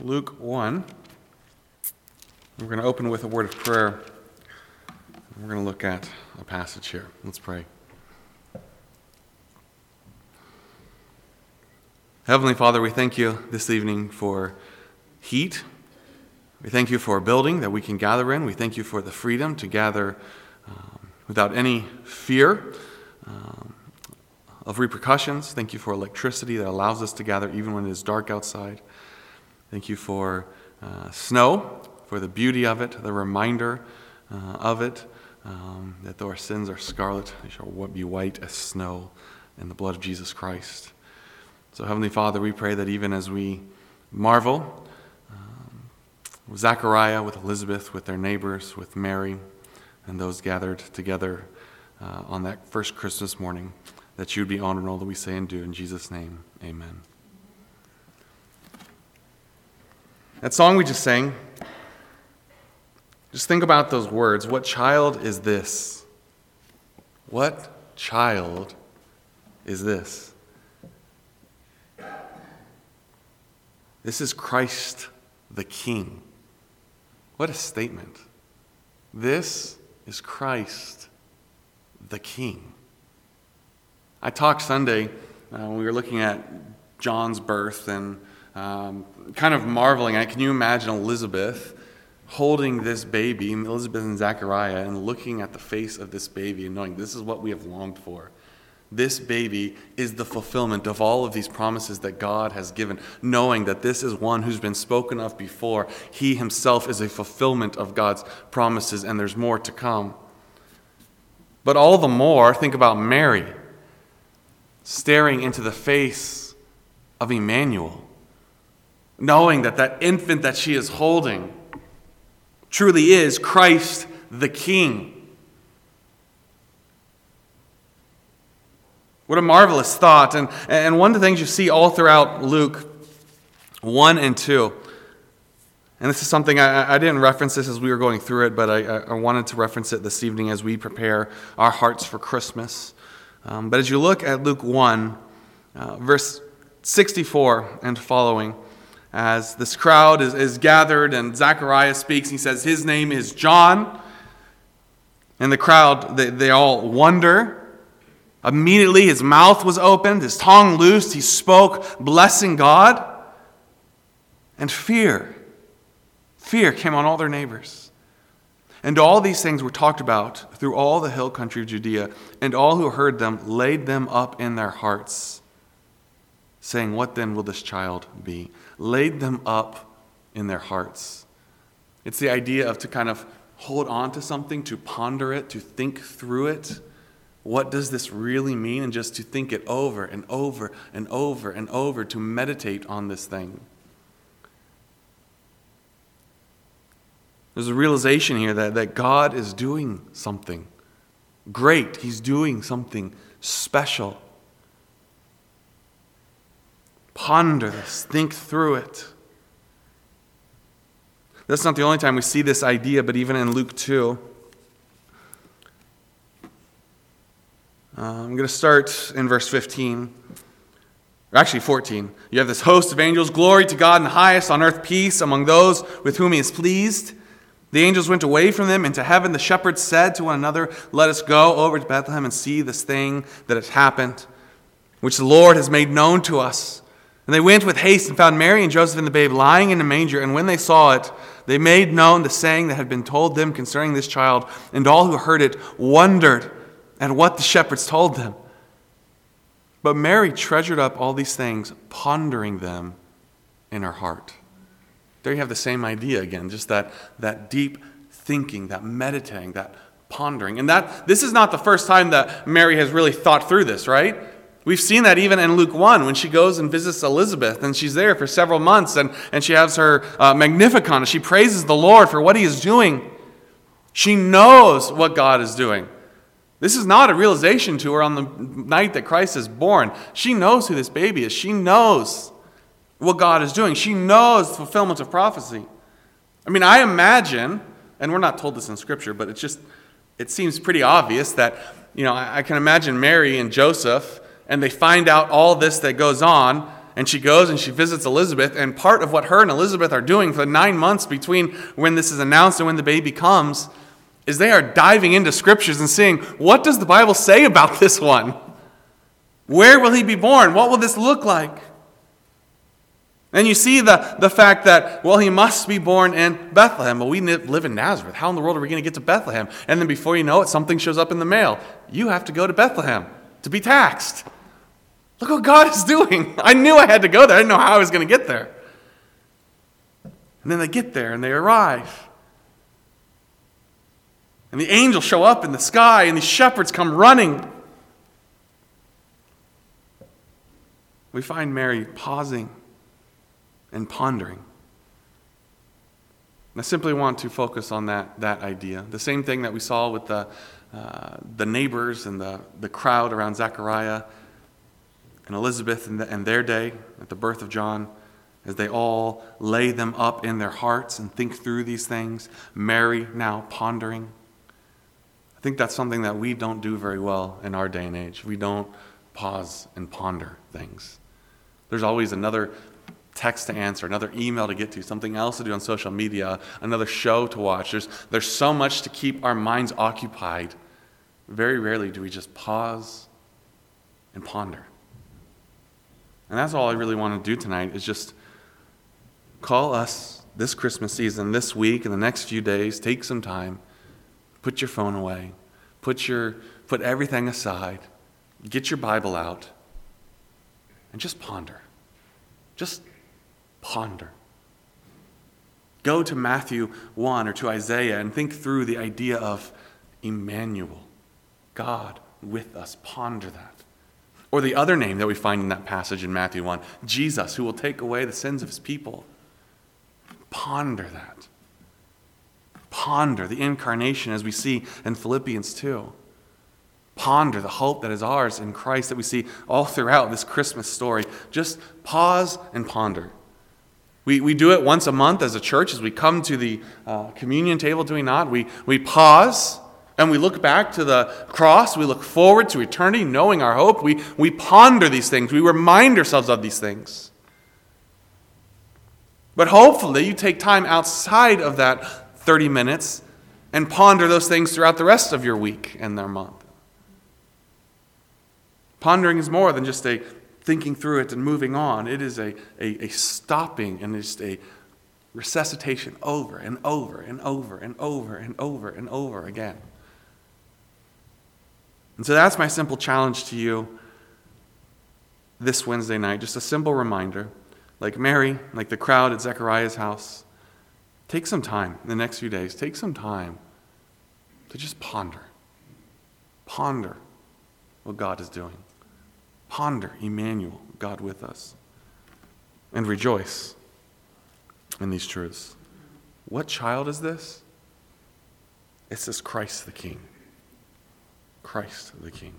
Luke 1. We're going to open with a word of prayer. We're going to look at a passage here. Let's pray. Heavenly Father, we thank you this evening for heat. We thank you for a building that we can gather in. We thank you for the freedom to gather um, without any fear um, of repercussions. Thank you for electricity that allows us to gather even when it is dark outside. Thank you for uh, snow, for the beauty of it, the reminder uh, of it, um, that though our sins are scarlet, they shall be white as snow in the blood of Jesus Christ. So, Heavenly Father, we pray that even as we marvel um, with Zechariah, with Elizabeth, with their neighbors, with Mary, and those gathered together uh, on that first Christmas morning, that you would be honored in all that we say and do. In Jesus' name, amen. That song we just sang, just think about those words. What child is this? What child is this? This is Christ the King. What a statement. This is Christ the King. I talked Sunday uh, when we were looking at John's birth and um, kind of marveling at can you imagine Elizabeth holding this baby, Elizabeth and Zechariah, and looking at the face of this baby and knowing this is what we have longed for. This baby is the fulfillment of all of these promises that God has given, knowing that this is one who's been spoken of before. He himself is a fulfillment of God's promises, and there's more to come. But all the more, think about Mary staring into the face of Emmanuel knowing that that infant that she is holding truly is Christ the King. What a marvelous thought. And, and one of the things you see all throughout Luke 1 and 2, and this is something I, I didn't reference this as we were going through it, but I, I wanted to reference it this evening as we prepare our hearts for Christmas. Um, but as you look at Luke 1, uh, verse 64 and following, as this crowd is, is gathered and Zechariah speaks. He says, His name is John. And the crowd, they, they all wonder. Immediately, his mouth was opened, his tongue loosed. He spoke, blessing God. And fear, fear came on all their neighbors. And all these things were talked about through all the hill country of Judea, and all who heard them laid them up in their hearts, saying, What then will this child be? laid them up in their hearts. It's the idea of to kind of hold on to something, to ponder it, to think through it. What does this really mean? And just to think it over and over and over and over, to meditate on this thing. There's a realization here that, that God is doing something great, He's doing something special. Ponder this, think through it. That's not the only time we see this idea, but even in Luke 2. Uh, I'm going to start in verse 15. Or actually, 14. You have this host of angels, glory to God in the highest, on earth peace among those with whom he is pleased. The angels went away from them into heaven. The shepherds said to one another, Let us go over to Bethlehem and see this thing that has happened, which the Lord has made known to us. And they went with haste and found Mary and Joseph and the babe lying in a manger. And when they saw it, they made known the saying that had been told them concerning this child. And all who heard it wondered at what the shepherds told them. But Mary treasured up all these things, pondering them in her heart. There you have the same idea again, just that, that deep thinking, that meditating, that pondering. And that this is not the first time that Mary has really thought through this, right? We've seen that even in Luke 1 when she goes and visits Elizabeth and she's there for several months and, and she has her uh, Magnificat. She praises the Lord for what he is doing. She knows what God is doing. This is not a realization to her on the night that Christ is born. She knows who this baby is. She knows what God is doing. She knows the fulfillment of prophecy. I mean, I imagine, and we're not told this in Scripture, but it's just, it seems pretty obvious that, you know, I, I can imagine Mary and Joseph and they find out all this that goes on. and she goes and she visits Elizabeth. And part of what her and Elizabeth are doing for the nine months between when this is announced and when the baby comes is they are diving into scriptures and seeing what does the Bible say about this one? Where will he be born? What will this look like? And you see the, the fact that, well, he must be born in Bethlehem. Well, we live in Nazareth. How in the world are we going to get to Bethlehem? And then before you know it, something shows up in the mail. You have to go to Bethlehem to be taxed. Look what God is doing. I knew I had to go there. I didn't know how I was going to get there. And then they get there and they arrive. And the angels show up in the sky, and the shepherds come running. We find Mary pausing and pondering. And I simply want to focus on that, that idea. The same thing that we saw with the, uh, the neighbors and the, the crowd around Zechariah and Elizabeth and, the, and their day at the birth of John, as they all lay them up in their hearts and think through these things. Mary now pondering. I think that's something that we don't do very well in our day and age. We don't pause and ponder things. There's always another text to answer, another email to get to, something else to do on social media, another show to watch. There's, there's so much to keep our minds occupied. Very rarely do we just pause and ponder. And that's all I really want to do tonight is just call us this Christmas season, this week, and the next few days, take some time Put your phone away. Put, your, put everything aside. Get your Bible out. And just ponder. Just ponder. Go to Matthew 1 or to Isaiah and think through the idea of Emmanuel, God with us. Ponder that. Or the other name that we find in that passage in Matthew 1 Jesus, who will take away the sins of his people. Ponder that Ponder the incarnation as we see in Philippians 2. Ponder the hope that is ours in Christ that we see all throughout this Christmas story. Just pause and ponder. We, we do it once a month as a church as we come to the uh, communion table, do we not? We, we pause and we look back to the cross. We look forward to eternity, knowing our hope. We, we ponder these things. We remind ourselves of these things. But hopefully, you take time outside of that 30 minutes and ponder those things throughout the rest of your week and their month. Pondering is more than just a thinking through it and moving on, it is a, a, a stopping and just a resuscitation over and over and over and over and over and over again. And so that's my simple challenge to you this Wednesday night. Just a simple reminder, like Mary, like the crowd at Zechariah's house. Take some time in the next few days, take some time to just ponder. Ponder what God is doing. Ponder Emmanuel, God with us. And rejoice in these truths. What child is this? It's this Christ the King. Christ the King.